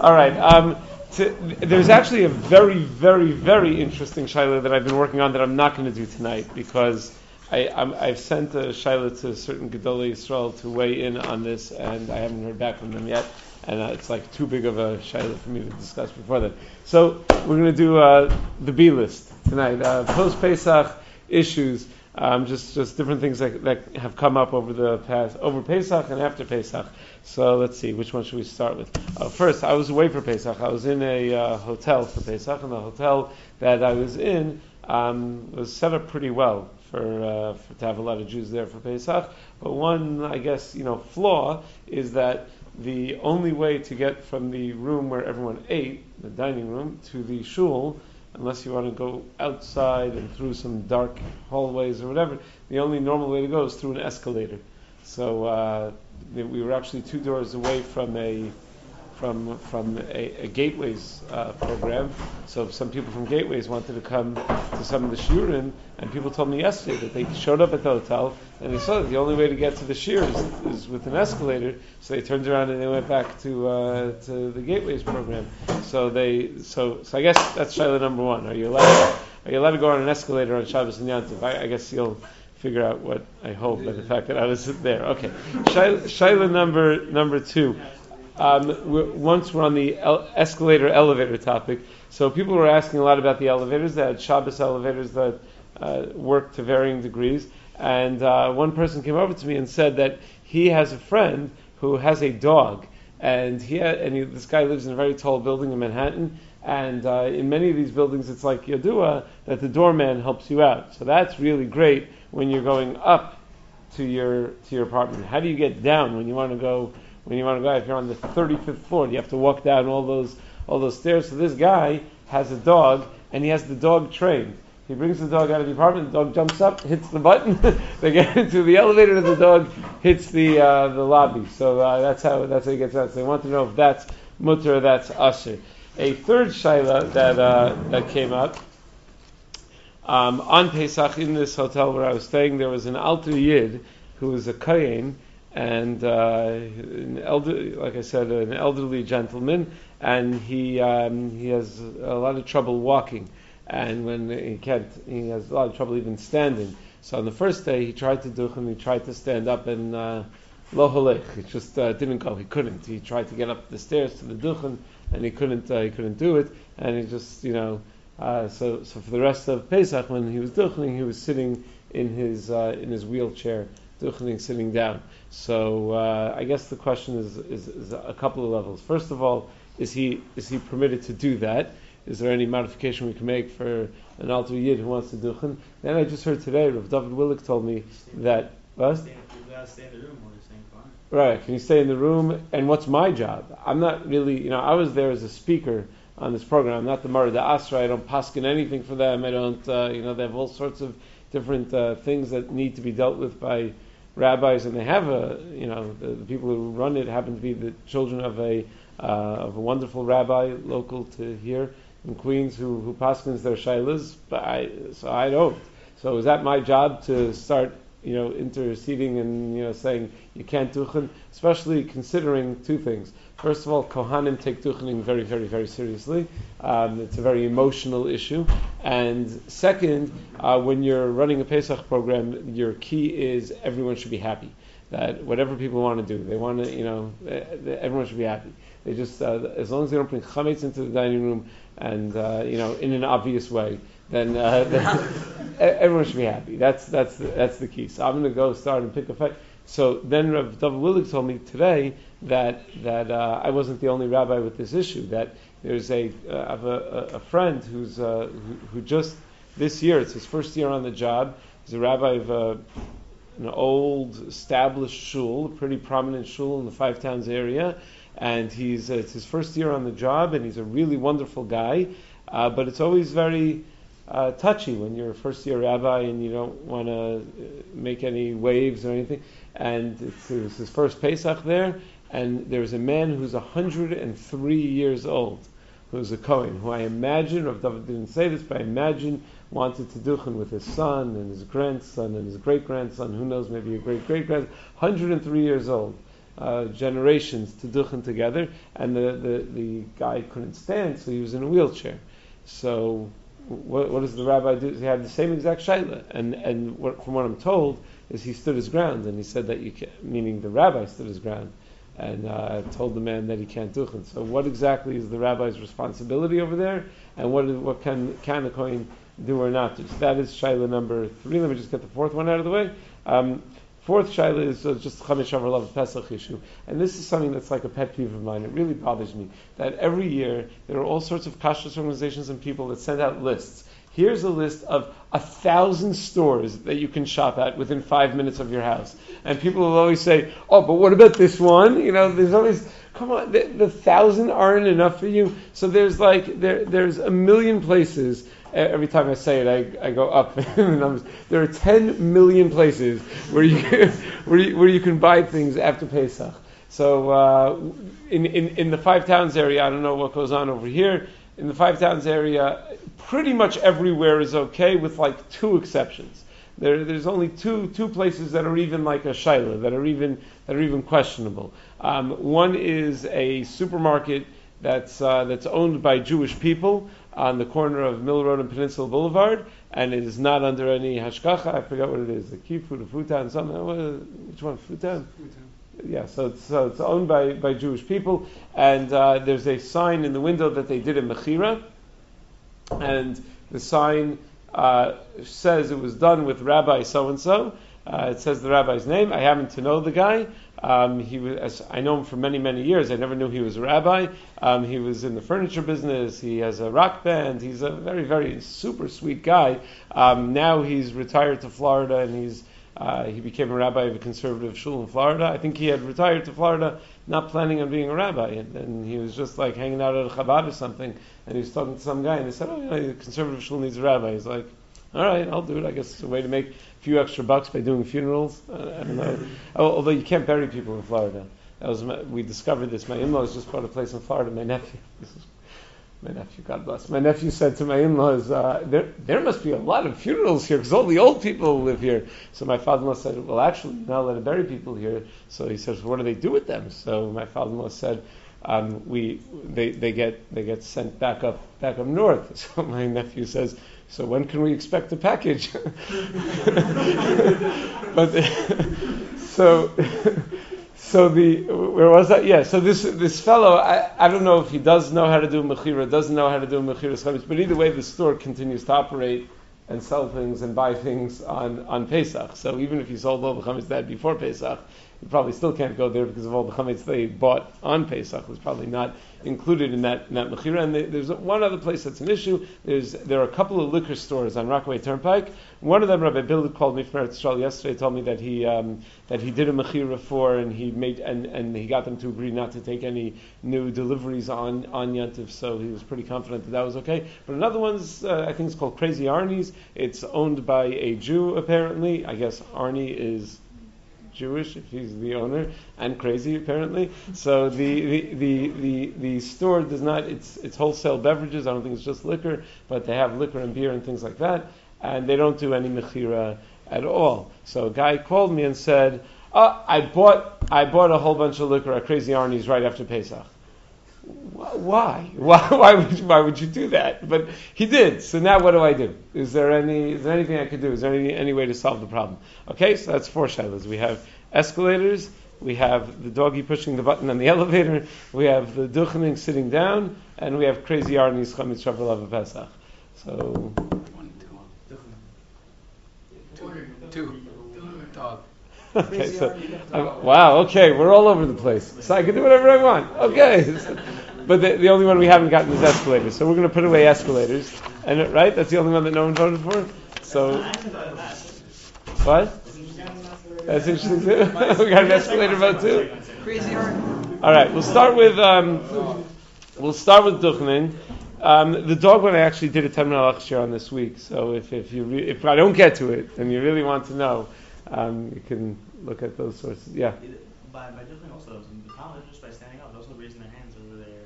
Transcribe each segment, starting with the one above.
All right. Um, to, there's actually a very, very, very interesting shaila that I've been working on that I'm not going to do tonight because I, have sent a shaila to certain Gedolei Israel to weigh in on this, and I haven't heard back from them yet. And uh, it's like too big of a shaila for me to discuss before that. So we're going to do uh, the B list tonight. Uh, Post Pesach issues. Um, just just different things that, that have come up over the past over Pesach and after Pesach. So let's see, which one should we start with? Uh, first, I was away for Pesach. I was in a uh, hotel for Pesach, and the hotel that I was in um, was set up pretty well for, uh, for, to have a lot of Jews there for Pesach. But one, I guess, you know, flaw is that the only way to get from the room where everyone ate, the dining room, to the shul unless you want to go outside and through some dark hallways or whatever, the only normal way to go is through an escalator. So uh, we were actually two doors away from a from from a, a Gateways uh, program. So some people from Gateways wanted to come to some of the shiurim, and people told me yesterday that they showed up at the hotel and they saw that the only way to get to the shir is, is with an escalator. So they turned around and they went back to uh, to the Gateways program. So they so so I guess that's shaila number one. Are you allowed are you allowed to go on an escalator on Shabbos and Yantiv? I, I guess you'll figure out what I hope by the fact that I was there. Okay, shaila number number two. Um, we're, once we're on the el- escalator elevator topic, so people were asking a lot about the elevators. Had Shabbos elevators that uh, work to varying degrees. And uh, one person came over to me and said that he has a friend who has a dog, and he had, and he, this guy lives in a very tall building in Manhattan. And uh, in many of these buildings, it's like Yodua that the doorman helps you out. So that's really great when you're going up to your to your apartment. How do you get down when you want to go when you want to go, if you're on the 35th floor, you have to walk down all those all those stairs. So this guy has a dog, and he has the dog trained. He brings the dog out of the apartment. The dog jumps up, hits the button. they get into the elevator, and the dog hits the uh, the lobby. So uh, that's how that's how he gets out. So they want to know if that's mutter or that's usher. A third shaila that uh, that came up um, on Pesach in this hotel where I was staying, there was an alter yid who was a kayin and uh, an elder, like I said, an elderly gentleman, and he um, he has a lot of trouble walking, and when he can't, he has a lot of trouble even standing. So on the first day, he tried to do and he tried to stand up and uh, it just uh, didn't go. He couldn't. He tried to get up the stairs to the duchen, and he couldn't. Uh, he couldn't do it, and he just, you know. Uh, so, so for the rest of Pesach, when he was duchening, he was sitting in his uh, in his wheelchair, duchening, sitting down. So uh, I guess the question is, is, is, a couple of levels. First of all, is he is he permitted to do that? Is there any modification we can make for an alter yid who wants to do chen? Then I just heard today, Rav David Willig told me that what? Right? Can you stay in the room? And what's my job? I'm not really, you know, I was there as a speaker on this program. I'm not the Mara D'Asra. I don't paskin anything for them. I don't, uh, you know, they have all sorts of different uh, things that need to be dealt with by rabbis, and they have a, you know, the, the people who run it happen to be the children of a uh, of a wonderful rabbi local to here in Queens who who paskins their shailas, but I so I don't. So is that my job to start, you know, interceding and you know saying you can't duchen, especially considering two things. First of all, Kohanim take duchening very, very, very seriously. Um, it's a very emotional issue. And second, uh, when you're running a Pesach program, your key is everyone should be happy. That whatever people want to do, they want to, you know, eh, everyone should be happy. They just, uh, as long as they don't bring chametz into the dining room and, uh, you know, in an obvious way, then, uh, then everyone should be happy. That's, that's, the, that's the key. So I'm going to go start and pick a fight. So then Rav David Willig told me today that that uh, I wasn't the only rabbi with this issue. That there's a uh, I have a, a friend who's uh, who, who, just this year it's his first year on the job. He's a rabbi of a, uh, an old established shul, a pretty prominent shul in the Five Towns area, and he's uh, it's his first year on the job, and he's a really wonderful guy. Uh, but it's always very uh, touchy when you're a first year rabbi and you don't want to make any waves or anything. And it was his first Pesach there, and there's a man who's 103 years old, who's a Kohen, who I imagine, Rav David didn't say this, but I imagine wanted to duchen with his son and his grandson and his great grandson, who knows, maybe a great great grandson, 103 years old. uh, generations to duchen together, and the, the, the guy couldn't stand, so he was in a wheelchair. So what, what does the rabbi do? He had the same exact shaila, and and what, from what I'm told is he stood his ground, and he said that you can, meaning the rabbi stood his ground, and uh, told the man that he can't duchen. So what exactly is the rabbi's responsibility over there, and what what can can the coin do or not do? So that is shaila number three. Let me just get the fourth one out of the way. Um, Fourth shaila is uh, just Chamesh Love Pesach issue, and this is something that's like a pet peeve of mine. It really bothers me that every year there are all sorts of kashrus organizations and people that send out lists. Here's a list of a thousand stores that you can shop at within five minutes of your house, and people will always say, "Oh, but what about this one?" You know, there's always come on, the, the thousand aren't enough for you. So there's like there, there's a million places every time I say it, I, I go up in the numbers. There are 10 million places where you, where you, where you can buy things after Pesach. So uh, in, in, in the Five Towns area, I don't know what goes on over here. In the Five Towns area, pretty much everywhere is okay, with like two exceptions. There, there's only two two places that are even like a shaila, that are even that are even questionable. Um, one is a supermarket that's uh, that's owned by Jewish people, on the corner of Mill Road and Peninsula Boulevard, and it is not under any hashgacha. I forgot what it is. The Kifu, the Futan, something. Which one? Futan. Yeah, so it's, so it's owned by, by Jewish people, and uh, there's a sign in the window that they did in Mechira, and the sign uh, says it was done with Rabbi so and so. It says the rabbi's name. I happen to know the guy. Um, he was, I know him for many, many years. I never knew he was a rabbi. Um, he was in the furniture business. He has a rock band. He's a very, very super sweet guy. Um, now he's retired to Florida and he's uh, he became a rabbi of a conservative shul in Florida. I think he had retired to Florida, not planning on being a rabbi, and, and he was just like hanging out at a Chabad or something. And he was talking to some guy, and he said, "Oh, you know, the conservative shul needs a rabbi." He's like, "All right, I'll do it. I guess it's a way to make a few extra bucks by doing funerals. Uh, I don't know. Oh, although you can't bury people in Florida. That was my, we discovered this. My in-laws just bought a place in Florida. My nephew, my nephew, God bless. My nephew said to my in-laws, uh, there, there must be a lot of funerals here because all the old people live here. So my father-in-law said, well, actually, you're not to bury people here. So he says, well, what do they do with them? So my father-in-law said, um, we, they, they get, they get sent back up, back up north. So my nephew says, so when can we expect a package? but so so the where was that? Yeah. So this this fellow, I, I don't know if he does know how to do mechira, doesn't know how to do mechira but either way, the store continues to operate and sell things and buy things on, on Pesach. So even if you sold all the chametz that before Pesach, you probably still can't go there because of all the chametz they bought on Pesach was probably not included in that, in that mechira. And there's one other place that's an issue. There's there are a couple of liquor stores on Rockaway Turnpike. One of them, Rabbi Bill called me from Eretz Yisrael yesterday, told me that he um, that he did a mechira for and he made and, and he got them to agree not to take any new deliveries on on Yantiv. So he was pretty confident that that was okay. But another one's uh, I think it's called Crazy Arnie's. It's owned by a Jew apparently. I guess Arnie is Jewish if he's the owner, and crazy apparently. So the, the, the, the, the store does not, it's, it's wholesale beverages, I don't think it's just liquor, but they have liquor and beer and things like that, and they don't do any mechira at all. So a guy called me and said, oh, I bought, I bought a whole bunch of liquor at Crazy Arnie's right after Pesach. Why? Why? Why would you, why would you do that? But he did. So now what do I do? Is there any? Is there anything I could do? Is there any, any way to solve the problem? Okay, so that's four shilas. We have escalators. We have the doggy pushing the button on the elevator. We have the duchening sitting down, and we have crazy Arnie's chametz shavalav pesach. So Two. dog. okay, so um, wow. Okay, we're all over the place. So I can do whatever I want. Okay, but the, the only one we haven't gotten is escalators. So we're going to put away escalators, and right, that's the only one that no one voted for. So what? That's interesting too. we got an escalator vote too. Crazy. All right, we'll start with um, we'll start with Duchnin. Um, the dog one I actually did a ten minute lecture on this week. So if, if you re- if I don't get to it and you really want to know, um, you can look at those sources. Yeah. By, by doing also, the Talmud just by standing up, those also raising their hands over there.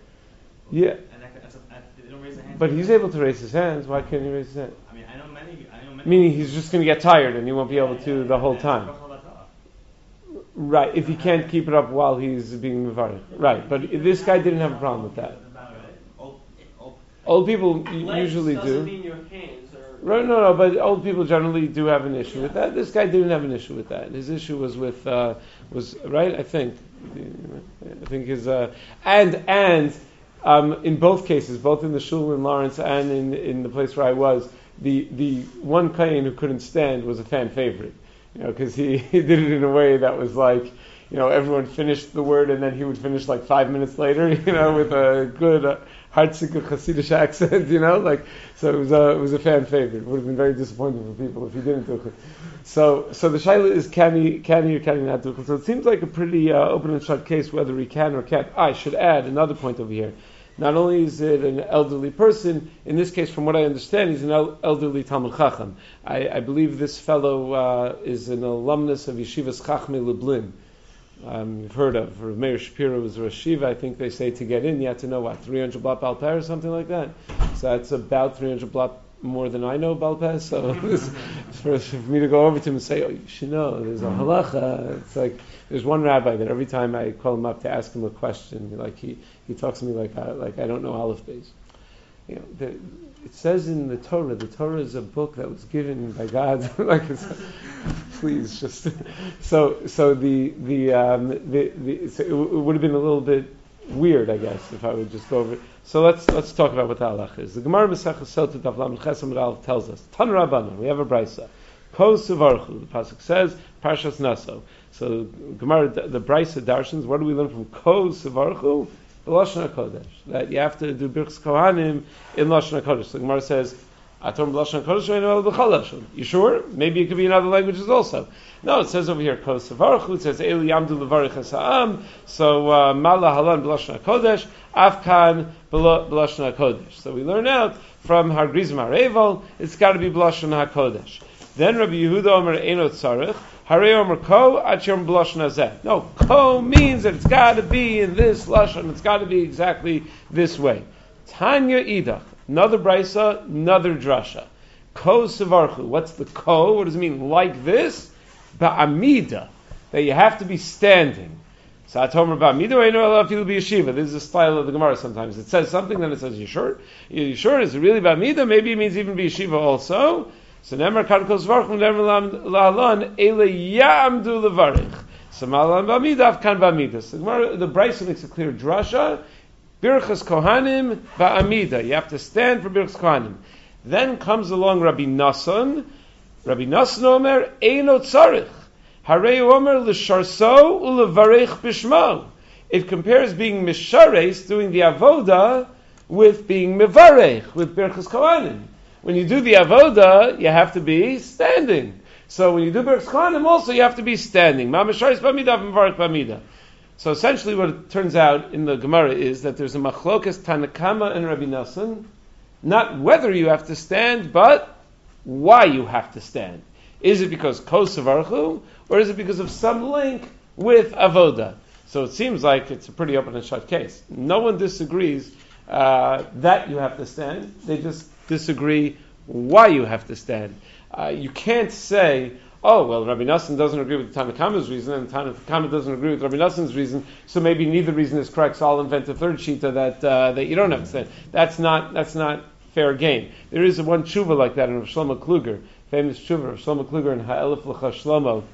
Yeah. And that, that's a, they don't raise their hands. But he's able to raise his hands. Why can't he raise his hands? I mean, I know many. I know many. Meaning he's just going to get tired and he won't be able to the whole time. Right, if he can't keep it up while he's being Mavarich. Right, but this guy didn't have a problem with that. Old, people usually do. Right, no, no, but old people generally do have an issue with that. This guy didn't have an issue with that. His issue was with uh, was right. I think, I think his uh, and and um, in both cases, both in the shul in Lawrence and in in the place where I was, the the one kain who couldn't stand was a fan favorite, you know, because he, he did it in a way that was like. You know, everyone finished the word, and then he would finish like five minutes later. You know, with a good uh, Hartziger Hasidic accent. You know, like so it was a it was a fan favorite. It would have been very disappointing for people if he didn't do it. So so the shaila is can he can he or can he not do it? So it seems like a pretty uh, open and shut case whether he can or can't. I should add another point over here. Not only is it an elderly person, in this case, from what I understand, he's an el- elderly Talmud Chacham. I, I believe this fellow uh, is an alumnus of Yeshivas Chachmei Lublin. Um, you've heard of Rav Meir Shapiro was a Shiva. I think they say to get in, you have to know what 300 blot Balpeh or something like that. So that's about 300 blot more than I know Balpeh. So for, for me to go over to him and say, "Oh, you should know, there's a halacha." It's like there's one rabbi that every time I call him up to ask him a question, like he, he talks to me like I, like I don't know Aleph Beis. You know, the, it says in the Torah, the Torah is a book that was given by God. like, please, just so so the the um, the, the so it, w- it would have been a little bit weird, I guess, if I would just go over. it. So let's let's talk about what the halach is. The Gemara Masechah Sota Daf Lamed Chesam Aleph tells us Tan Rabbanon. We have a brisa. Ko Sevarchu. The pasuk says Parshas Naso. So Gemara the, brisa darshans. What do we learn from Ko Sevarchu? The Lashon Hakodesh. That you have to do Birchs Kohanim in Lashon Hakodesh. So Gemara says. Atom Lashon Kodesh. You sure? Maybe it could be in other languages also. No, it says over here Kos. It says Eli Yamdu Levarich Hasa'am. So uh, Mala Halan B'Lashon Hakodesh. Afkan B'Lashon Hakodesh. So we learn out from Hargrizim Hareval. It's got to be B'Lashon Hakodesh. Then Rabbi Yehuda Omer Einot Tzarech. Hare Omer Ko B'Lashon Hazeh. No, Ko means that it's got to be in this Lashon. It's got to be exactly this way. Tanya Idach. Another brisa, another drasha. Ko sevarchu. What's the ko? What does it mean? Like this? Ba'amida. That you have to be standing. So or eno alav be yeshiva. This is the style of the Gemara sometimes. It says something, then it says, you sure? You sure? Is it really ba'amida? Maybe it means even be yeshiva also. So nemer kan ko sevarchu, nemer la'alon, ele ya'amdu levarich. So malan ba'amida, afkan ba'amida. The the brisa makes a clear drasha. Birchas Kohanim ba'amida. You have to stand for Birchas Kohanim. Then comes along Rabbi Nassan. Rabbi Nassan Omer, Eino Tzarich. Harei Omer l'sharso u'levarech bishmo. It compares being mishares, doing the avoda, with being mevarech, with Birchas Kohanim. When you do the avoda, you have to be standing. So when you do Kohanim, also you have to be standing. So essentially, what it turns out in the Gemara is that there's a machlokas Tanakama and Rabbi Nassan, not whether you have to stand, but why you have to stand. Is it because kosavarchu, or is it because of some link with avoda? So it seems like it's a pretty open and shut case. No one disagrees uh, that you have to stand. They just disagree why you have to stand. Uh, you can't say, oh, well, Rabbi Nassan doesn't agree with the Tanakama's reason, and Tanakama doesn't agree with Rabbi Nassan's reason, so maybe neither reason is correct, so I'll invent a third shita that, uh, that you don't have to stand. That's not, that's not fair game. There is one tshuva like that in Rav Shlomo Kluger, famous tshuva, Rav Shlomo Kluger in Ha'elef L'cha Shlomo.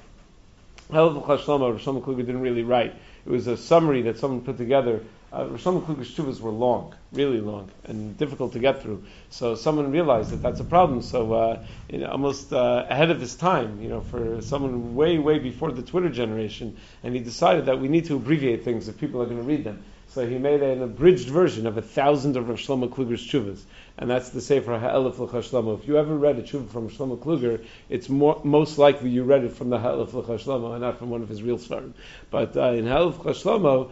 Ha'elef L'cha Shlomo, Rav Shlomo Kluger didn't really write. It was a summary that someone put together. Uh, Shlomo Kluger's tshuvas were long, really long, and difficult to get through. So someone realized that that's a problem. So uh, know, almost uh, ahead of his time, you know, for someone way, way before the Twitter generation, and he decided that we need to abbreviate things if people are going to read them. So he made an abridged version of a thousand of Rav Shlomo Kluger's tshuvas, and that's the Sefer Ha'elef L'cha Shlomo. If you ever read a tshuva from Shlomo Kluger, it's more, most likely you read it from the Ha'elef L'Chashlomo and not from one of his real svarim. But uh, in Ha'elef L'cha Shlomo,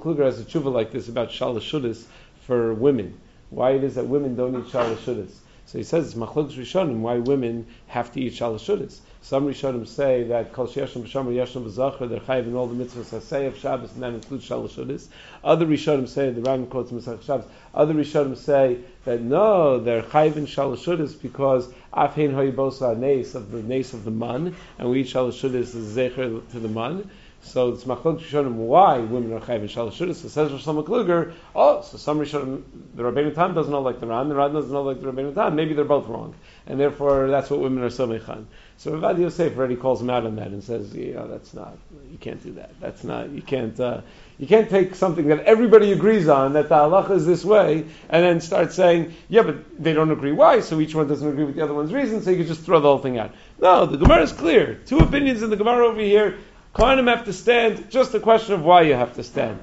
Kluger has a tshuva like this about shalashudas for women. Why it is that women don't eat shalashudas. So he says it's machlokes rishonim why women have to eat shalashudas. Some rishonim say that kol sheyashim b'shamar yashim b'zachar they're chayiv in all the mitzvahs hasei of Shabbos and that includes shalashudas. Other rishonim say the Ran quotes Masach Shabbos. Other rishonim say that no, they're chayiv in shalashudas because afhein hoyibosa nes of the nes of the man, and we eat shalashudas as zecher to the man. So it's machlok Rishonim why women are chayv in shalosh shudas. So says Rosh Kluger, oh, so some Rishonim, the Rabbeinu Tam doesn't know like the Ran, the Ran doesn't know like the Rabbeinu Tam. Maybe they're both wrong, and therefore that's what women are so mechan. So Ravad Yosef already calls him out on that and says, you know, that's not, you can't do that. That's not, you can't, uh, you can't take something that everybody agrees on, that the halacha is this way, and then start saying, yeah, but they don't agree why, so each one doesn't agree with the other one's reason, so you can just throw the whole thing out. No, the Gemara is clear. Two opinions in the Gemara over here. Kohanim have to stand, just a question of why you have to stand.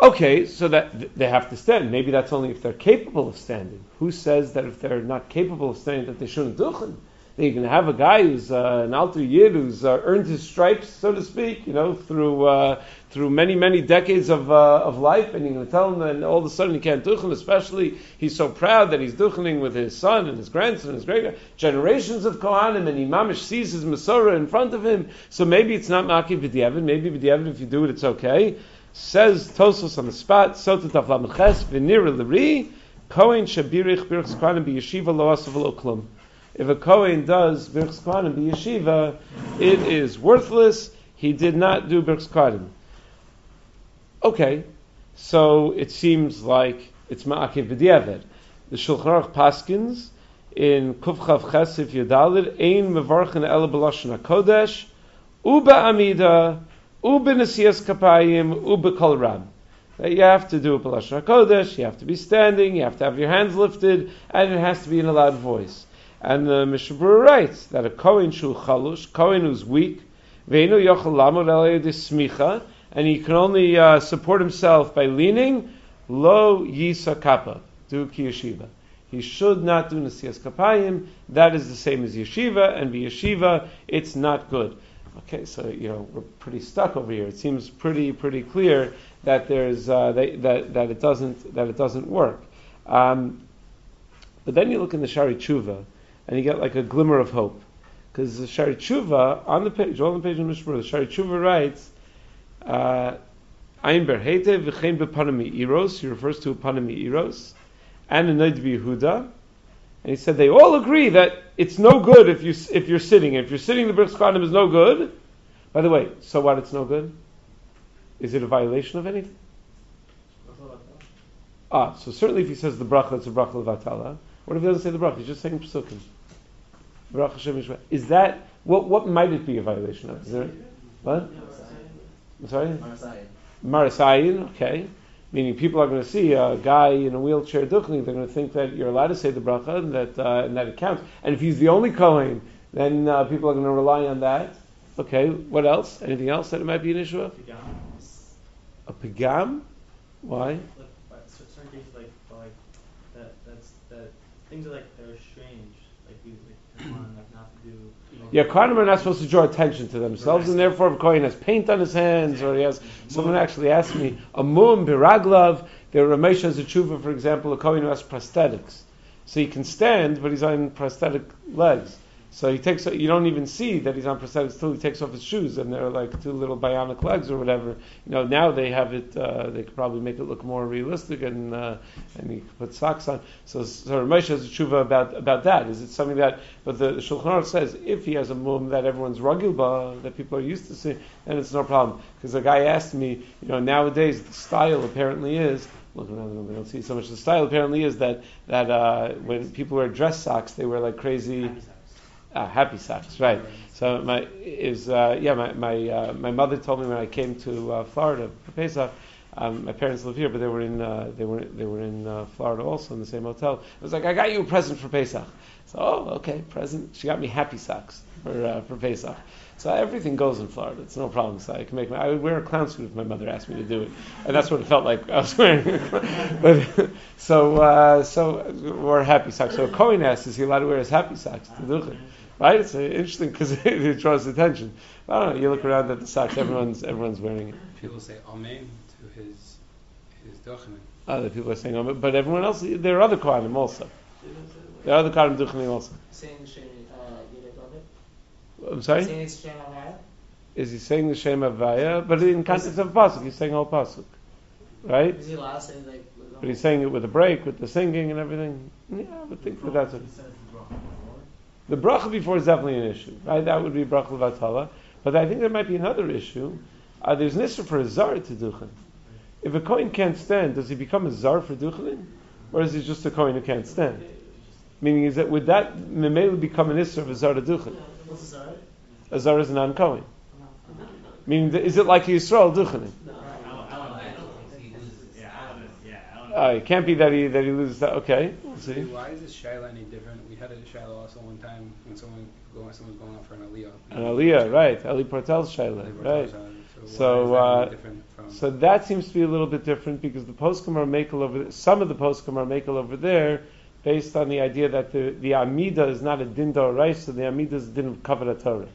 Okay, so that they have to stand. Maybe that's only if they're capable of standing. Who says that if they're not capable of standing that they shouldn't duchen? You can have a guy who's uh, an alter yid who's uh, earned his stripes, so to speak, you know, through uh, through many many decades of uh, of life, and you're going to tell him that all of a sudden he can't duchen. Especially, he's so proud that he's duchening with his son and his grandson and his great generations of kohanim, and Imamish sees his Masorah in front of him. So maybe it's not maki b'diavad. Maybe b'diavad if you do it, it's okay. Says Tosos on the spot. Sota taflam ches v'nir l'ri. Kohen shabirich birchs kohanim b'yeshiva lo asav lo klum if a Kohen does Birchs Kohanim yeshiva, it is worthless. He did not do Birchs Kohanim. Okay, so it seems like it's Ma'akiv B'diavad. The Shulchan Aruch Paskins in Kufchav Chesif Yadalid, Ein Mevarchen El B'Lashon HaKodesh, Uba Amida, Uba Nesias Kapayim, Uba Kol Ram. That you have to do a B'Lashon HaKodesh, you have to be standing, you have to have your hands lifted, and it has to be in a loud voice. And the Mishabur writes that a Kohen shu chalush, Kohen who's weak, ve'enu yochel lamod smicha, and he can only uh, support himself by leaning, lo yisa kappa, do ki yeshiva. He should not do nasias kapayim. That is the same as yeshiva, and be yeshiva, it's not good. Okay, so you know we're pretty stuck over here. It seems pretty pretty clear that there's uh, that, that, that it doesn't that it doesn't work. Um, but then you look in the Shari Tshuva, and you get like a glimmer of hope. Because the Shari Tshuva, on the page, on the page in Mishmur, the Shari Tshuva writes, uh, berhete v'chein bepanami eros, he refers to panami eros, and in Yehuda, and he said they all agree that it's no good if you if you're sitting. If you're sitting, the Birch Kohanim is no good. By the way, so what? It's no good. Is it a violation of anything? Ah, so certainly if he says the bracha, it's a bracha levatala. What if he doesn't say the bracha? He's just saying psukim. Is that what? What might it be a violation of? Is there what? I'm sorry. Marasayin. Okay. Meaning people are going to see a guy in a wheelchair duchling. They're going to think that you're allowed to say the bracha and that uh, and that it counts. And if he's the only kohen, then uh, people are going to rely on that. Okay. What else? Anything else that it might be an issue of? A pigam. Why? certain cases like like that that's that things are like they're strange like we like like not to do yeah, Kohanim are not supposed to draw attention to themselves, and therefore, if a Kohen has paint on his hands, or he has, someone actually asked me, a mu'im biraglav, there are Ramesh has a tshuva, for example, a Kohen who has prosthetics. So he can stand, but he's on prosthetic legs. So he takes, you don't even see that he's on prosthetics till he takes off his shoes, and they're like two little bionic legs or whatever. You know, now they have it, uh, they could probably make it look more realistic, and uh, and he put socks on. So, so Ramesh has a tshuva about about that. Is it something that, but the, the Shulchan Aruch says if he has a mum that everyone's rugilba, that people are used to seeing, then it's no problem. Because a guy asked me, you know, nowadays the style apparently is look around the room, we don't see so much. The style apparently is that that uh, when people wear dress socks, they wear like crazy Ah, happy socks, right? So my is uh, yeah, my my uh, my mother told me when I came to uh, Florida for Pesach. Um, my parents live here, but they were in uh, they were they were in uh, Florida also in the same hotel. I was like, I got you a present for Pesach. So oh, okay, present. She got me happy socks for uh, for Pesach. So everything goes in Florida. It's no problem. So I can make my, I would wear a clown suit if my mother asked me to do it, and that's what it felt like I was wearing. but so uh, so we're happy socks. So Cohen asks, is he allowed to wear his happy socks to do it? Right? It's uh, interesting because it draws attention. I don't know. You look around at the socks. Everyone's everyone's wearing it. People say Amen to his his dochenim. Other people are saying Amen, but everyone else. There are other kohanim also. There are other kohanim dochenim also. Saying the shem, uh, I'm sorry. Is he saying the Shem Avaya? But in context of pasuk, he's saying all pasuk, right? Is he allowed to say like? But he's saying it with a break, with the singing and everything. Yeah, I would think that that's a. The bracha before is definitely an issue, right? That would be bracha levatala. But I think there might be another issue uh, there's an issue for a zar to duchen. If a coin can't stand, does he become a zar for duchening, or is he just a coin who can't stand? Meaning, is that would that memela become an issue of a zar to duchen? What's the sorry? A zar is a non kohen. Meaning, is it like a Yisrael duchening? Uh, it can't be that he that he loses that. Okay, we'll see. Why is this Shiloh any different? We had a Shiloh also one time when someone going, someone's going out for an aliyah. An aliyah, right? Ali Partel's shaila, right? So, So, uh, is that any different from? So that seems to be a little bit different because the are makel over there, some of the poskim are makel over there based on the idea that the, the amida is not a din right, so the amida is a din of kavod Torah.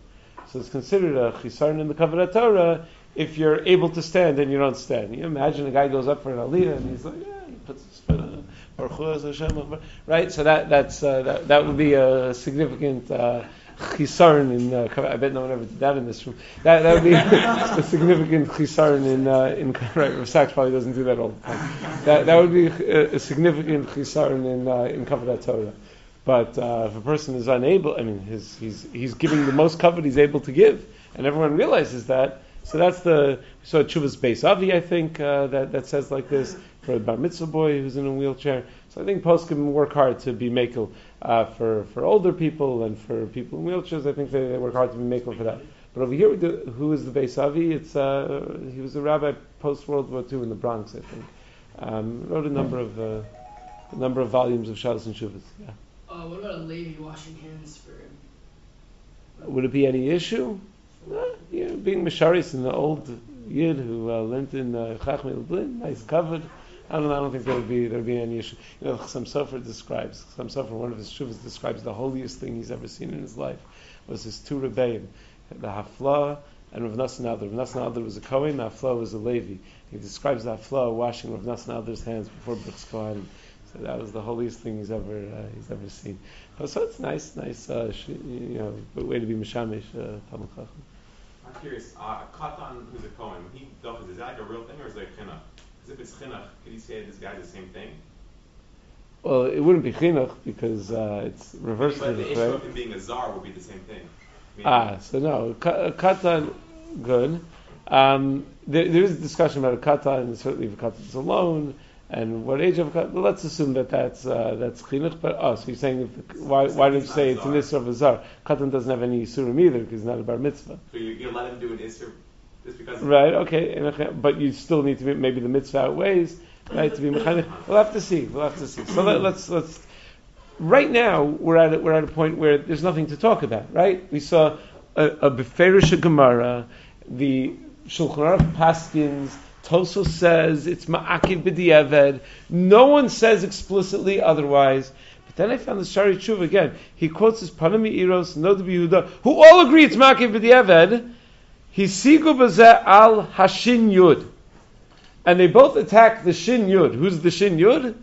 So it's considered a chisaron in the kavod Torah if you're able to stand and you don't stand. You imagine a guy goes up for an aliyah and he's like, yeah, he puts his foot on. Baruch Hu Hashem, Akbar. Right, so that that's uh, that, that would be a significant uh, in. Uh, I bet no one ever did that in this room. That that would be a significant chisaron in uh, in right. Rav Sachs probably doesn't do that all the time. That that would be a, a significant chisaron in uh, in kavod Torah. But uh, if a person is unable, I mean, his, he's he's giving the most covet he's able to give, and everyone realizes that. So that's the so Chuvas base Avi, I think uh, that that says like this for a bar mitzvah boy who's in a wheelchair. So I think poskim work hard to be makel uh, for for older people and for people in wheelchairs. I think they, they work hard to be makel for that. But over here, we do, who is the Beis Avi? It's uh, he was a rabbi post World War II in the Bronx, I think. Um, wrote a number of uh, a number of volumes of Shalos and Shuvas. Yeah. Uh, what about a lady washing hands for Would it be any issue? Uh, you know, being Misharis in the old Yid who uh, learned in uh, Chachmei Blin, nice covered. I don't. I don't think there would be there would be any issue. You know, Chassam Sofer describes Chassam Sofer, one of his shuvas describes the holiest thing he's ever seen in his life was his two rebbeim, the Hafla and Rav Nassan Adler. Rav Nassan Adler was a Kohen, the Hafla was a Levi. He describes the Hafla washing Rav Nassan Adler's hands before Brooks Kohen. So that was the holiest thing he's ever uh, he's ever seen. So it's nice, nice, uh, sh- you know, way to be mishamish uh. I'm curious, uh, Katan, who's a when he does, is that like a real thing or is it a chinuch? Because if it's chinuch, could you say this guy's the same thing? Well, it wouldn't be chinuch because uh, it's reverse but the issue of him being a czar would be the same thing. Ah, so no, ka- katan, good. Um, there, there is a discussion about a katan, and certainly if a katan is alone, and what age of a katan. Let's assume that that's uh, that's chinuch. But oh, so you're saying if the, why why did you say it's an isra of a zar? Katan doesn't have any isurim either because he's not a bar mitzvah. So you, you let him do an Isser because Right, okay, but you still need to be, maybe the mitzvah outweighs, right, to be mechanech. We'll have to see, we'll have to see. So let, let's, let's, right now, we're at, a, we're at a point where there's nothing to talk about, right? We saw a, a Beferish Gemara, the Shulchan Aruch Paskins, Toso says it's Ma'akid B'di'eved, no one says explicitly otherwise, but then I found the Shari Tshuva again, he quotes his Panami Eros, Nod Yehuda, who all agree it's Ma'akid B'di'eved, Hisigu bazeh al hashin yud. And they both attack the shin yud. Who's the shin yud?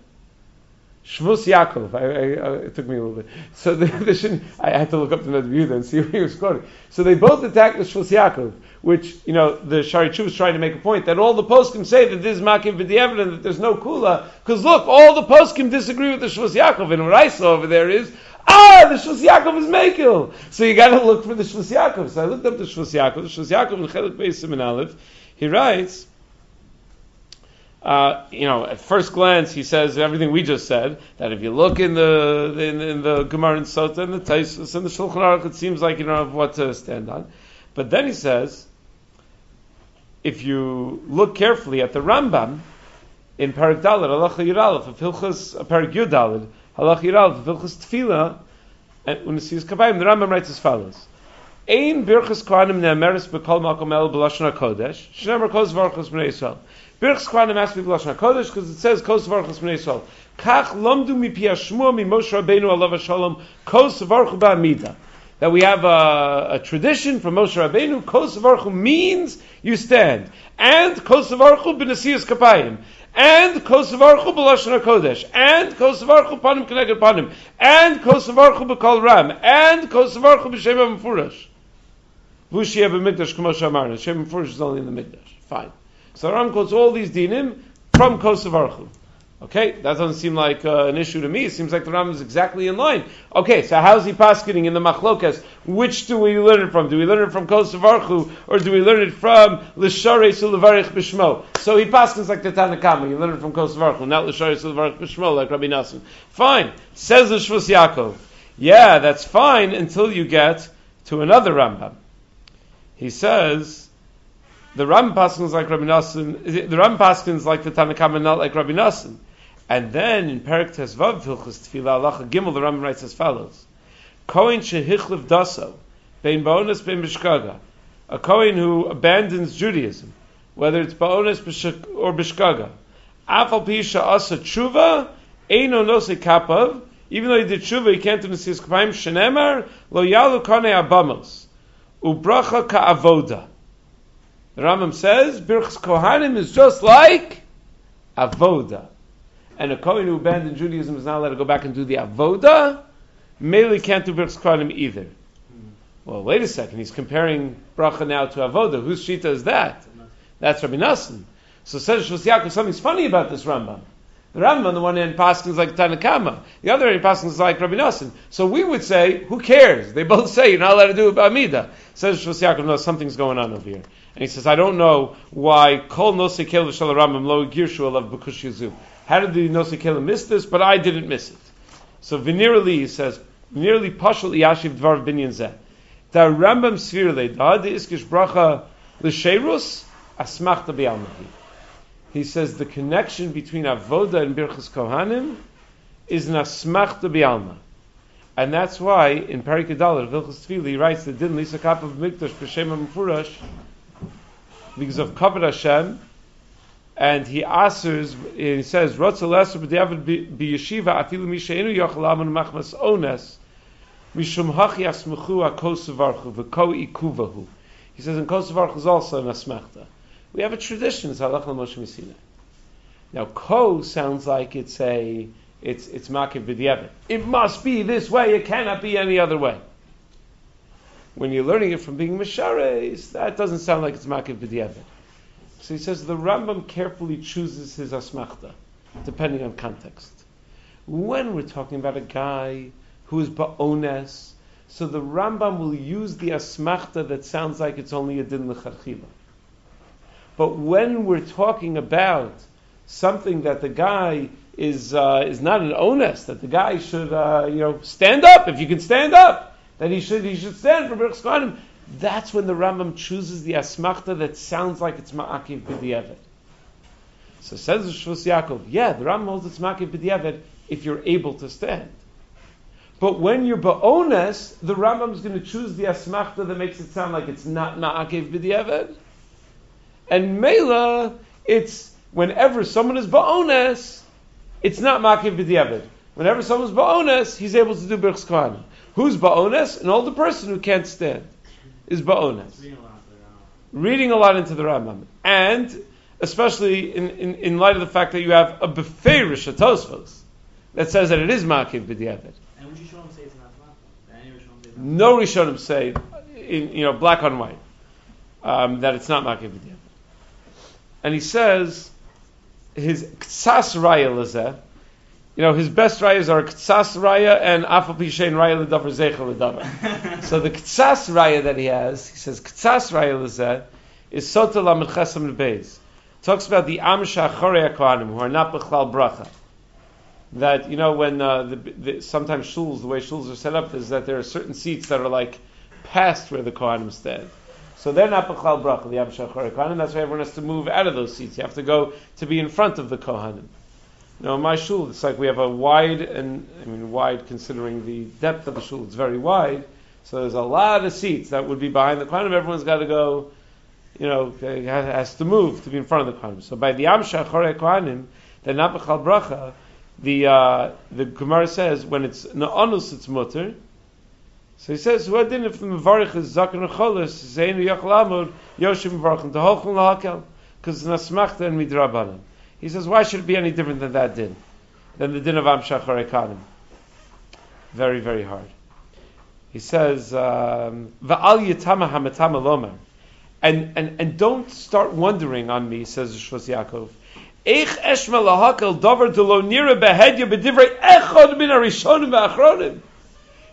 Shvus Yaakov. I, I, it took me a little bit. So the, the shin, I had to look up the Yehuda and see what he was quoting. So they both attack the Shvus Yaakov, which, you know, the Shari Chu was trying to make a point that all the poskim say that this is Makim B'di'evit and that there's no Kula. Because look, all the poskim disagree with the Shvus Yaakov. And what I saw over there is, Ah, the Shvus Yaakov is Mekil. So you got to look for the Shvus Yaakov. So I looked up the Shvus Yaakov. The Shvus Yaakov in Chelik Beis Siman Aleph. He writes, uh, you know, at first glance, he says everything we just said. That if you look in the in, in the Gemara and Sota and the Taisus and the Shulchan Aruch, it seems like you don't have what to stand on. But then he says, if you look carefully at the Rambam in Parak Dalad, Halacha of Hilchas uh, Parak Yud Of Hilchas Tefillah, and when Kabayim, the Rambam writes as follows. Ein birchas kohanim ne'emeres b'kol makom el b'lashon HaKodesh, shnemer kos varchos b'nei Yisrael. Birchas kohanim has to be b'lashon HaKodesh because it says kos varchos b'nei Yisrael. Kach lomdu mipi hashmua mi Moshe Rabbeinu alav shalom kos varchu ba'amida. That we have a, a tradition from Moshe Rabbeinu, kos varchu means you stand. And kos varchu b'nesiyas kapayim. And kosavarchu b'lashon hakodesh, and kosavarchu panim keneged panim, and kosavarchu b'kol ram, and kosavarchu b'shem mefurash. Vushia b'mikdash k'mo shamarna. Shem mefurash is only in the mikdash. Fine. So Ram quotes all these dinim from kosavarchu. Okay, that doesn't seem like uh, an issue to me. It seems like the Rambam is exactly in line. Okay, so how's he paskening in the machlokas? Which do we learn it from? Do we learn it from Kosavarchu, or do we learn it from Lishare Sulavarich Bishmo? So he paskens like the Tanakama. You learn it from Kosavarchu, not Lishare Sulavarich Bishmo, like Rabbi Nassan. Fine. Says the Shvus Yaakov. Yeah, that's fine until you get to another Rambam. He says, the Ram Paskins like Rabbi Nassan, the Ram Paskins like the Tanakama, not like Rabbi Nassan. And then in Perak Tesvav Hilchus Tefillah Alacha Gimel, the Ram writes as follows: Kohen shehichlif daso, bein ba'onis bein bishkaga, a Kohen who abandons Judaism, whether it's ba'onis or bishkaga, afal pisha asa tshuva, eino nose kapav, even though he did tshuva, he can't do Nesias Kapayim, shenemar, lo yalu kane abamos, ubracha ka'avoda. The Rambam says, Birchas Kohanim is just like avoda and a Kohen who abandoned Judaism is not allowed to go back and do the Avoda, Mele can't do Birchas Kohanim either. Well, wait a second. He's comparing bracha now to avoda. Whose shita is that? That's Rabbi Nassan. So says Shvus something's funny about this Rambam. The Rambam on the one hand paskins like Tanakama, the other hand paskins like Rabbi Nassan. So we would say, who cares? They both say you're not allowed to do Amida. Says Shvus no, something's going on over here. And he says, I don't know why Kol Nosei Kel Rambam Lo Girshu Alav B'Kush. How did the Nosei Kelim miss this? But I didn't miss it. So Vinirali says, Vinirali Pashal Yashiv Dvar Binyan Zeh. Da Rambam Svirle, da de Iskish Bracha L'Sheirus, Asmachta B'Almahi. He says the connection between Avoda and Birchas Kohanim is an Asmachta B'Alma. And that's why in Parik Adalah, Vilchas Tfili, he writes that Din Lisa Kap of Mikdash B'Shem Mufurash, because of Kavod Hashem, and he answers, he says, Rotzel Leser B'David B'Yeshiva Afilu Mishainu yochlamun Machmas Ones Mishum Hachi Asmechu HaKosavarchu V'Ko Ikuvahu. He says, in Kosavarchu is also an Asmachta. We have a tradition, it's Halach Moshe Messina. Now, Ko sounds like it's a, it's, it's Makiv B'Diavad. It must be this way, it cannot be any other way. When you're learning it from being Mishares, that doesn't sound like it's Makiv B'Diavad. So he says the Rambam carefully chooses his asmachta, depending on context. When we're talking about a guy who is ba'ones, so the Rambam will use the asmachta that sounds like it's only a din l'charchila. But when we're talking about something that the guy is uh, is not an onus, that the guy should uh, you know stand up if you can stand up, that he should he should stand for Kohanim. That's when the Rambam chooses the asmachta that sounds like it's ma'akiv b'di'evet. So says the Shvus Yaakov, yeah, the Rambam holds it's ma'akiv b'di'evet if you're able to stand. But when you're ba'ones, the Rambam's going to choose the asmachta that makes it sound like it's not ma'akiv b'di'evet. And Mela, it's whenever someone is ba'ones, it's not ma'akiv b'di'evet. Whenever someone's ba'ones, he's able to do birchs. Who's ba'ones? An older person who can't stand is ba'ones. Reading a lot into the Rambam. And especially in, in, in light of the fact that you have a beferish Tosfos that says that it is makiv b'diavad. And which Rishonim say it's not Machma? Any Rishonim say it's not No Rishonim say, in, you know, black on white, um, that it's not makiv b'diavad. And he says his ktsas raya you know, his best rayas are ktsas raya and afal pishein raya ledavar zeichel ledavar. So the ktsas raya that he has, he says ktsas raya lezeh, is sota lamed chesam nebeis. Talks about the am shachorei kohanim who are not bechlal bracha. That you know when uh, the, the, sometimes shuls, the way shuls are set up is that there are certain seats that are like past where the kohanim stand. So they're not bechlal bracha, the am shachorei kohanim. That's why everyone has to move out of those seats. You have to go to be in front of the kohanim. Know, in my shul, it's like we have a wide, and I mean wide considering the depth of the shul, it's very wide. So there's a lot of seats that would be behind the kohanim. Everyone's got to go, you know, has to move to be in front of the kohanim. So by the amsha chorei kohanim, they're not b'chal bracha. The uh, the Gemara says when it's na'anus, it's mutter. So he says, "Who did if the mevarich is zaken cholos zeinu yachlamod yoshim mevarchim to holchon lahakel because nasmachta and midrabanan." He says, "Why should it be any different than that din, than the din of amsha chorei kohanim?" Very very hard. He says, um, "Va'al yitama hametama lomer." And, and, and don't start wondering on me, says Shvos Yaakov, Eich eshma lahakel davar de lo nira behedya bedivrei echad min harishonim v'achronim.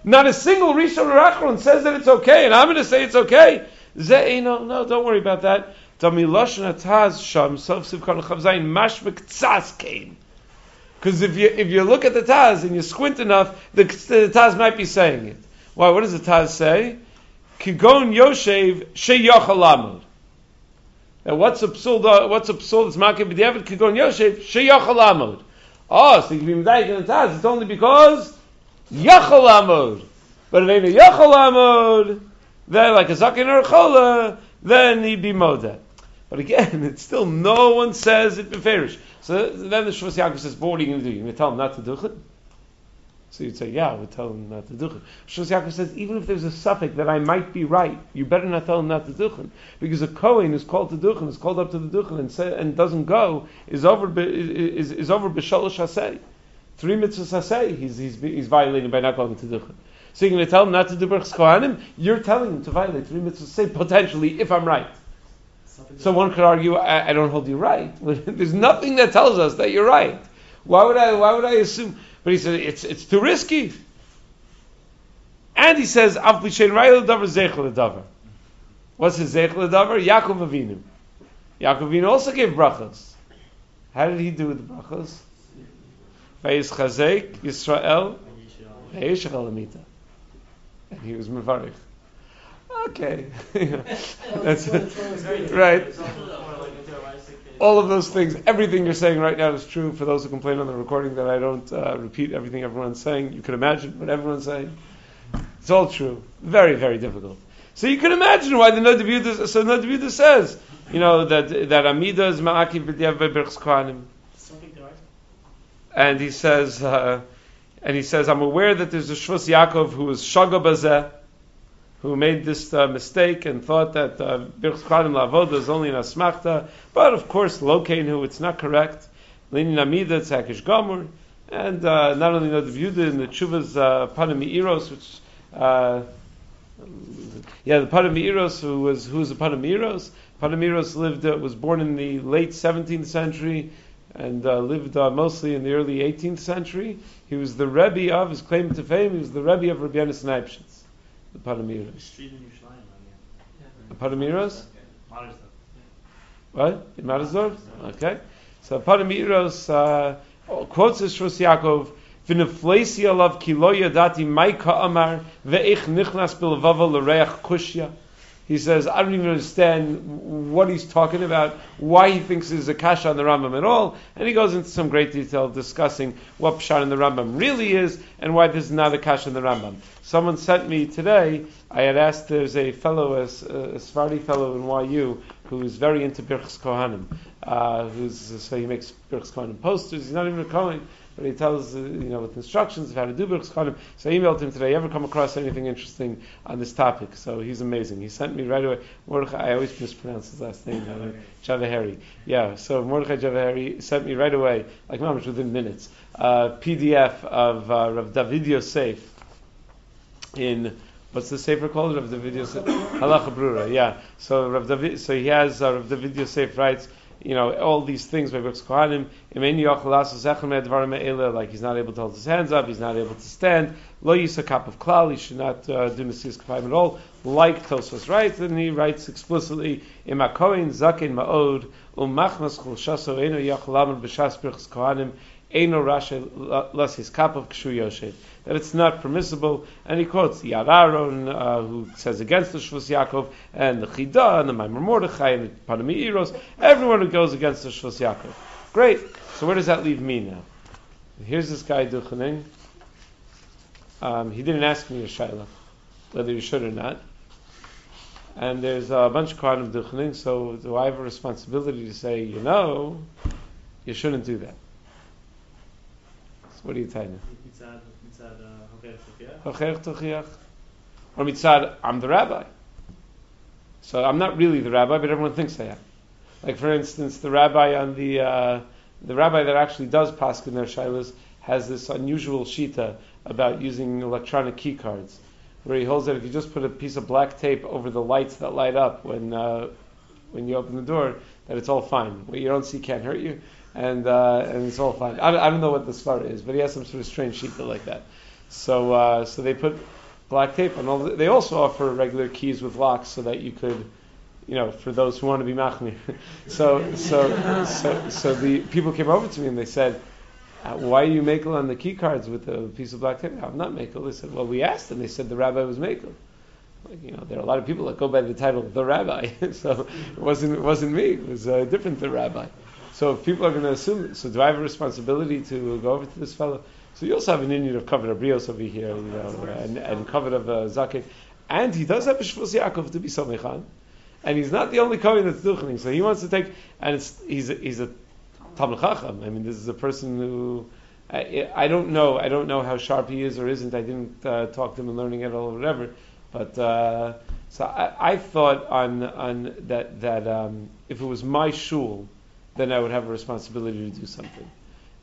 Not a single Rishon or Achron says that it's okay, and I'm going to say it's okay. Ze no, no, don't worry about that. Because if you if you look at the Taz and you squint enough, the, the Taz might be saying it. Why? What does the Taz say? Kigon Yoshev sheyachalamud. Now, what's a psul? What's a psul that's makib b'diavad? Kigon Yoshev sheyachalamud. Oh, ah, so you can be medayik in the Taz. It's only because yachalamud. But if ain't a yachalamud, then like a zakin or a chola, then he'd be moda. But again, it's still no one says it beferish. So then the Shvus Yaakov says, "What are you going to do? You're going to tell him not to do it?" So you'd say, "Yeah, we'll tell him not to do it." Shvus Yaakov says, "Even if there's a suffix that I might be right, you better not tell him not to do it, because a kohen is called to duchen, is called up to the duchen, and say, and doesn't go is over is is over b'shalosh three mitzvahs hasei. He's he's he's violating by not going to duchen." So you're going to tell him not to do berachs kohanim? You're telling him to violate three mitzvahs potentially, if I'm right. So one could argue, I, I don't hold you right. There's nothing that tells us that you're right. Why would I? Why would I assume? But he said it's it's too risky. And he says, "Av b'shein davar zeichel davar." What's his zeichel davar? Yaakov Avinu. Yaakov Avinu also gave brachos. How did he do with the brachos? Vayis chazek Yisrael alamita, and he was mevarich. Okay, that's right. All of those things, everything you're saying right now is true. For those who complain on the recording that I don't uh, repeat everything everyone's saying, you can imagine what everyone's saying. It's all true. Very, very difficult. So you can imagine why the Noda B'Yehuda, so Noda B'Yehuda says, you know, that that Amida is Ma'aki b'diav be'berchs kohanim. And he says, uh, and he says, I'm aware that there's a Shvus Yaakov who is Shaga Bazeh, who made this uh, mistake and thought that uh, Birchs Lavoda is only an Asmachta, but of course, Lokain, who it's not correct. Lenin Amida, Tzakish Gomor, and uh, not only know the in the Chuvas uh, Panim Meiros, which uh, yeah, the Panim Meiros, who was who was the Panim Meiros? Panamiros lived uh, was born in the late 17th century and uh, lived uh, mostly in the early 18th century. He was the Rebbe of his claim to fame. He was the Rebbe of Rabbi Yonis the Panim Meiros. Street in The Panim Meiros? Modern stuff. What? In Mattersdorf? Okay. So Panim Meiros uh, quotes this Shvus Yaakov, V'neflesi alav ki lo yadati maika amar ve'ich nichnas bilvava l'reach kushya. He says, I don't even understand what he's talking about, why he thinks there's a kasha on the Rambam at all, and he goes into some great detail discussing what pshat in the Rambam really is and why this is not a kasha in the Rambam. Someone sent me today. I had asked. There's a fellow, a, a fellow in YU, who's very into Birchs Kohanim. Uh, who's so he makes Birchs Kohanim posters. He's not even a Kohen, but he tells uh, you know with instructions of how to do Birchs Kohanim. So I emailed him today. Ever come across anything interesting on this topic? So he's amazing. He sent me right away. Mordechai, I always mispronounce his last name. Uh, Javaheri. Yeah. So Mordechai Javaheri sent me right away, like mamish within minutes, uh, PDF of uh, Rav David Yosef in what's the sefer called? Rav David Yosef Halacha Brura. Yeah. So Rav David, so he has uh, Rav David Yosef writes, you know, all these things by Birks Kohanim. Like he's not able to hold his hands up, he's not able to stand. Lo yisa kap of klal, he should not uh, do nesias kafayim at all. Like Tosfos writes, and he writes explicitly, imakoin zaken ma'od umachmas chul shaso eno yochel laman b'shas Birks Kohanim. Eino Rasha las his kap of kshu yoshed. That it's not permissible, and he quotes Yararon, uh, who says against the Shvus Yaakov, and the Chida, and the Maimar Mordechai, and the Panim Meiros, everyone who goes against the Shvus Yaakov. Great. So where does that leave me now? Here's this guy Duchaning. Um, he didn't ask me a shaila, whether you should or not. And there's a bunch of Kohanim Duchaning, so do I have a responsibility to say, you know, you shouldn't do that? So what do you tell me? Mitzad, mitzad, uh, Hoker Sophia. Hocher Tochiach. Or mitzad, I'm the rabbi. So I'm not really the rabbi, but everyone thinks I am. Like for instance, the rabbi on the uh, the rabbi that actually does paskin their shilas has this unusual shita about using electronic key cards, where he holds that if you just put a piece of black tape over the lights that light up when uh, when you open the door, that it's all fine. What you don't see can't hurt you. And uh, and it's all fine. I, I don't know what the svara is, but he has some sort of strange sheet like that. So uh, so they put black tape on all. The, they also offer regular keys with locks so that you could. You know, for those who want to be machmir. so, so, so, so the people came over to me and they said, uh, "Why are you makel on the key cards with a piece of black tape?" I'm not makel. They said, "Well, we asked them. They said the rabbi was makel." Like, you know, there are a lot of people that go by the title the rabbi. so it wasn't it wasn't me. It was uh, different the rabbi. So if people are going to assume, so do I have a responsibility to go over to this fellow? So you also have an Indian of covered of Brios over here, you know, and, and covered of uh. And he does have a Shvus Yaakov to be Somechan. And he's not the only Kohen that's duchening. So he wants to take, and it's, he's a, he's a Talmud Chacham. I mean, this is a person who, I, I don't know, I don't know how sharp he is or isn't. I didn't uh, talk to him and learning it all or whatever. But, uh, so I, I thought on, on that, that um, if it was my shul, then I would have a responsibility to do something.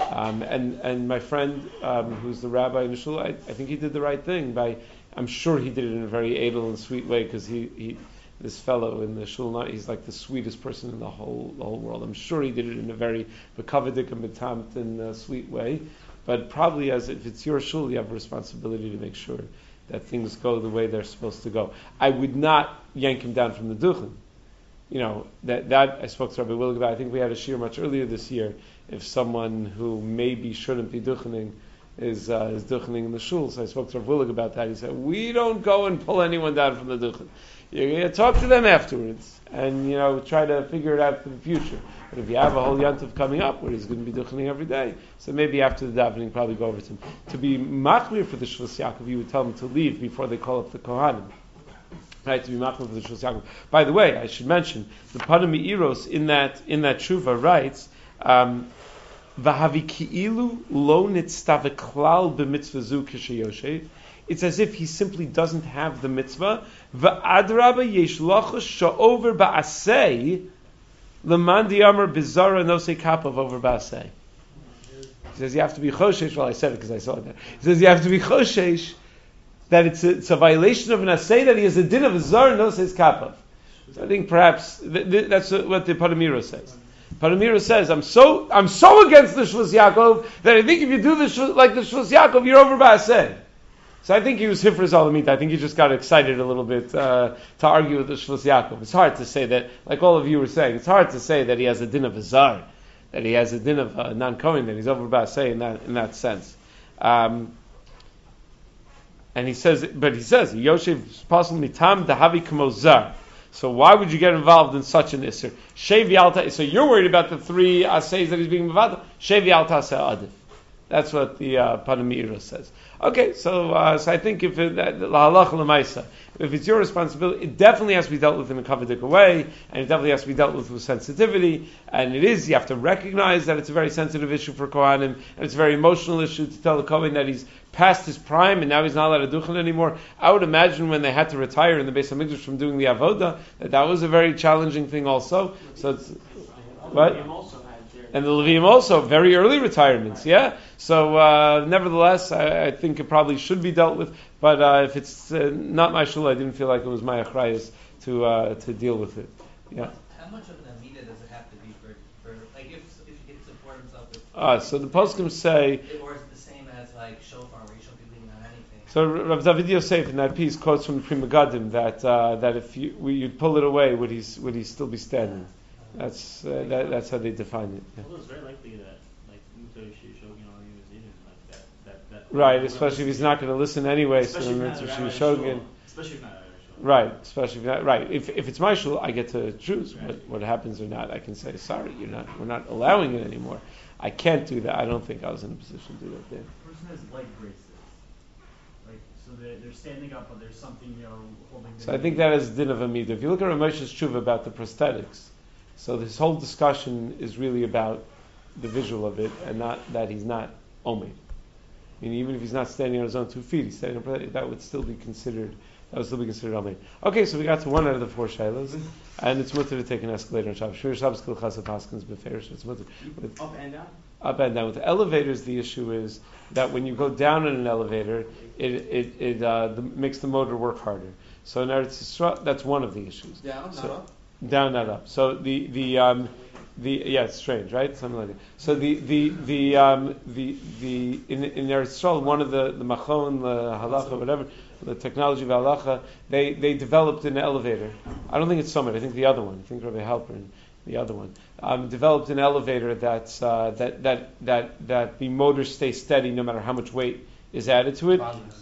Um, and and my friend, um, who's the rabbi in the shul, I, I think he did the right thing. By I'm sure he did it in a very able and sweet way because he, he this fellow in the shul, he's like the sweetest person in the whole the whole world. I'm sure he did it in a very bekavadik and betamt and uh, sweet way. But probably as if it's your shul, you have a responsibility to make sure that things go the way they're supposed to go. I would not yank him down from the duchen you know, that, that I spoke to Rabbi Willig about. I think we had a shir much earlier this year. If someone who maybe shouldn't be duchening is uh, is duchening in the shul, so I spoke to Rabbi Willig about that. He said, "We don't go and pull anyone down from the duchen. You're going to talk to them afterwards, and you know, try to figure it out for the future. But if you have a whole yantiv coming up where he's going to be duchening every day, so maybe after the davening, probably go over to him. To be machmir for the shvus Yaakov, you would tell them to leave before they call up the kohanim right, to be for the Yaakov. By the way, I should mention the Panim Meiros in that in that tshuva writes. Um. It's as if he simply doesn't have the mitzvah. Ba'asei. He says you have to be choshesh. Well, I said it because I saw it. There. He says you have to be choshesh that it's a, it's a violation of an assay that he has a din of a zar no says kapav. So I think perhaps th- th- that's what the Paramira says. Paramira says, "I'm so I'm so against the Shvus Yaakov that I think if you do shvus, like the Shvus Yaakov, you're over by assay." So I think he was hifras alamit. I think he just got excited a little bit uh, to argue with the Shvus Yaakov. It's hard to say that, like all of you were saying, it's hard to say that he has a din of a zar, that he has a din of uh, non kohen, that he's over by assay in that in that sense. Um, and he says, but he says, Yoshev Pasal Mitam Dahavi Kamozar. So why would you get involved in such an isser? Shev Yalta. So you're worried about the three assays that he's being mavad. Shev Yalta Adif. That's what the uh, Panamira says. Okay, so uh, so I think if it, if it's your responsibility, it definitely has to be dealt with in a kavadik way, and it definitely has to be dealt with with sensitivity. And it is you have to recognize that it's a very sensitive issue for Kohanim, and it's a very emotional issue to tell the Kohen that he's past his prime and now he's not allowed to duchen anymore. I would imagine when they had to retire in the base of Mikdash from doing the avoda, that that was a very challenging thing also. So it's what? And the Levium also very early retirements, yeah. So uh, nevertheless, I, I, think it probably should be dealt with. But uh, if it's uh, not my shul, I didn't feel like it was my achrayas to uh, to deal with it. Yeah. How much of an amida does it have to be for, for like if if he can support himself with? Uh, so the poskim say. Or is it the same as like shofar, where you shouldn't be leaning on anything? So Rav David Yosef in that piece quotes from the Pri Megadim that uh, that if you you'd pull it away, would he would he still be standing? That's uh, that, that's how they define it. Yeah. Although it's very likely that like Muto Shishogin all you is even like that that that. Right, especially if he's not going to listen anyway. So Especially then if it's not Rosh a rabbi Hashanah. shul. Especially if not a rabbi shul. Right, especially if not, right. If, if it's my shul, I get to choose what, what happens or not. I can say, sorry, you're not. We're not allowing it anymore. I can't do that. I don't think I was in a position to do that there. person has leg braces. Like, so they're, they're standing up, but there's something, you know, holding So I think that is din of Amida. If you look at Ramesh's tshuva about the prosthetics, so this whole discussion is really about the visual of it and not that he's not omed. I mean, even if he's not standing on his own two feet, he's standing prosthetic, that would still be considered. That would still be considered omed. Okay, so we got to one out of the four shilas, and it's mutter to take an escalator on Shabbos. Shemiras Shabbos Kehilchasa haskins beferish. It's mutter. Up and down? up and down. With elevators, the issue is that when you go down in an elevator, it it, it uh, the, makes the motor work harder. So in Eretz Yisrael, that's one of the issues. Down, not up? Down, not up. So the the um, the yeah, it's strange, right? Something like that. So the the the um, the the in in Eretz one of the the machon, the halacha, whatever, the technology of halacha, they they developed an elevator. I don't think it's Tzomet. I think the other one. I think Rabbi Halpern, the other one, um, developed an elevator that's uh, that that that that the motors stay steady no matter how much weight is added to it,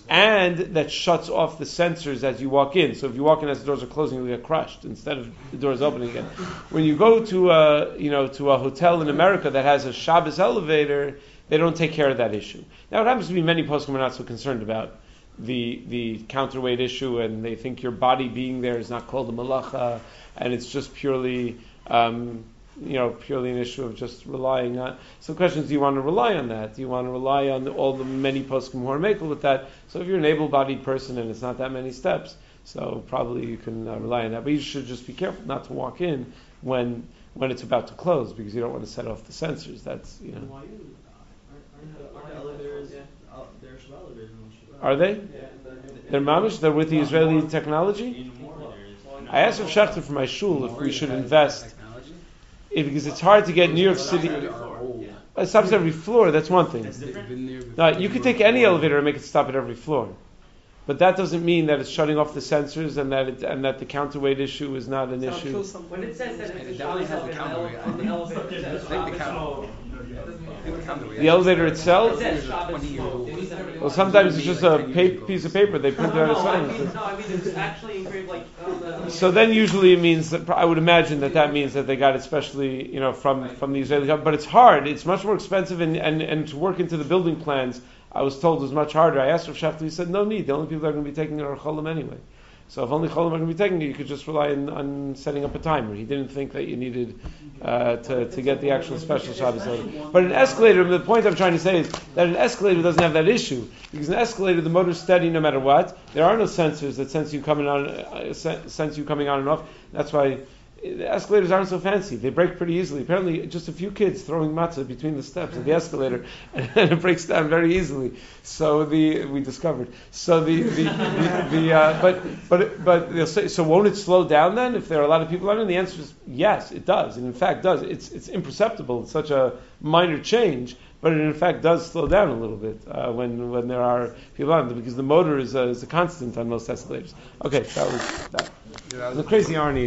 and that shuts off the sensors as you walk in. So if you walk in as the doors are closing, you'll get crushed instead of the doors opening again. When you go to a you know to a hotel in America that has a Shabbos elevator, they don't take care of that issue. Now it happens to be many poskim are not so concerned about the the counterweight issue, and they think your body being there is not called a malacha, and it's just purely. Um, you know, purely an issue of just relying on. So the question is, do you want to rely on that? Do you want to rely on all the many poskim who are makel with that? So if you're an able-bodied person and it's not that many steps, so probably you can uh, rely on that. But you should just be careful not to walk in when when it's about to close because you don't want to set off the sensors. That's you know. Why you? Aren't aren't the elevators, uh, they're elevators. Are they? Yeah. They're mamish. They're with the Israeli technology. Even more there is. I asked Rav Schechter for my shul if we should invest Technology? if, because it's hard to get New York City. Are old. It stops at every floor. That's one thing. That's They've different. been there No, you could take any elevator and make it stop at every floor. But that doesn't mean that it's shutting off the sensors and that it, and that the counterweight issue is not an issue. When it says that it's it a definitely has the elevator, counterweight. on the elevator, it I think the counter- I think the counterweight- The elevator itself. says Shabbos 20 years mode. old. It means that- Well, sometimes it's just a Like 10 years pa- piece of paper they print No, out a no, I sign. mean, no, I mean, it's actually engraved like on the. on the- So then usually it means that I would imagine that that means that they got it specially, you know, from, from the Israeli government. But it's hard. It's much more expensive and, and, and to work into the building plans, I was told was much harder. I asked Rav Schechter, he said, no need. The only people that are going to be taking it are cholim anyway. So if only cholim are going to be taking it, you could just rely on, on setting up a timer. He didn't think that you needed uh, to, to get the actual special Shabbos. But an escalator, the point I'm trying to say is that an escalator doesn't have that issue. Because an escalator, the motor's steady no matter what. There are no sensors that sense you coming on, uh, sense you coming on and off. That's why the escalators aren't so fancy. They break pretty easily. Apparently, just a few kids throwing matzah between the steps of the escalator, and it breaks down very easily. So the we discovered. So the the, the, the uh, but but but they'll say, so won't it slow down then if there are a lot of people on it? And the answer is yes, it does. And in fact, does. It's it's imperceptible. It's such a minor change. But it in fact does slow down a little bit uh, when when there are people on it because the motor is a, is a constant on most escalators. Okay, that was that. Yeah, was The crazy irony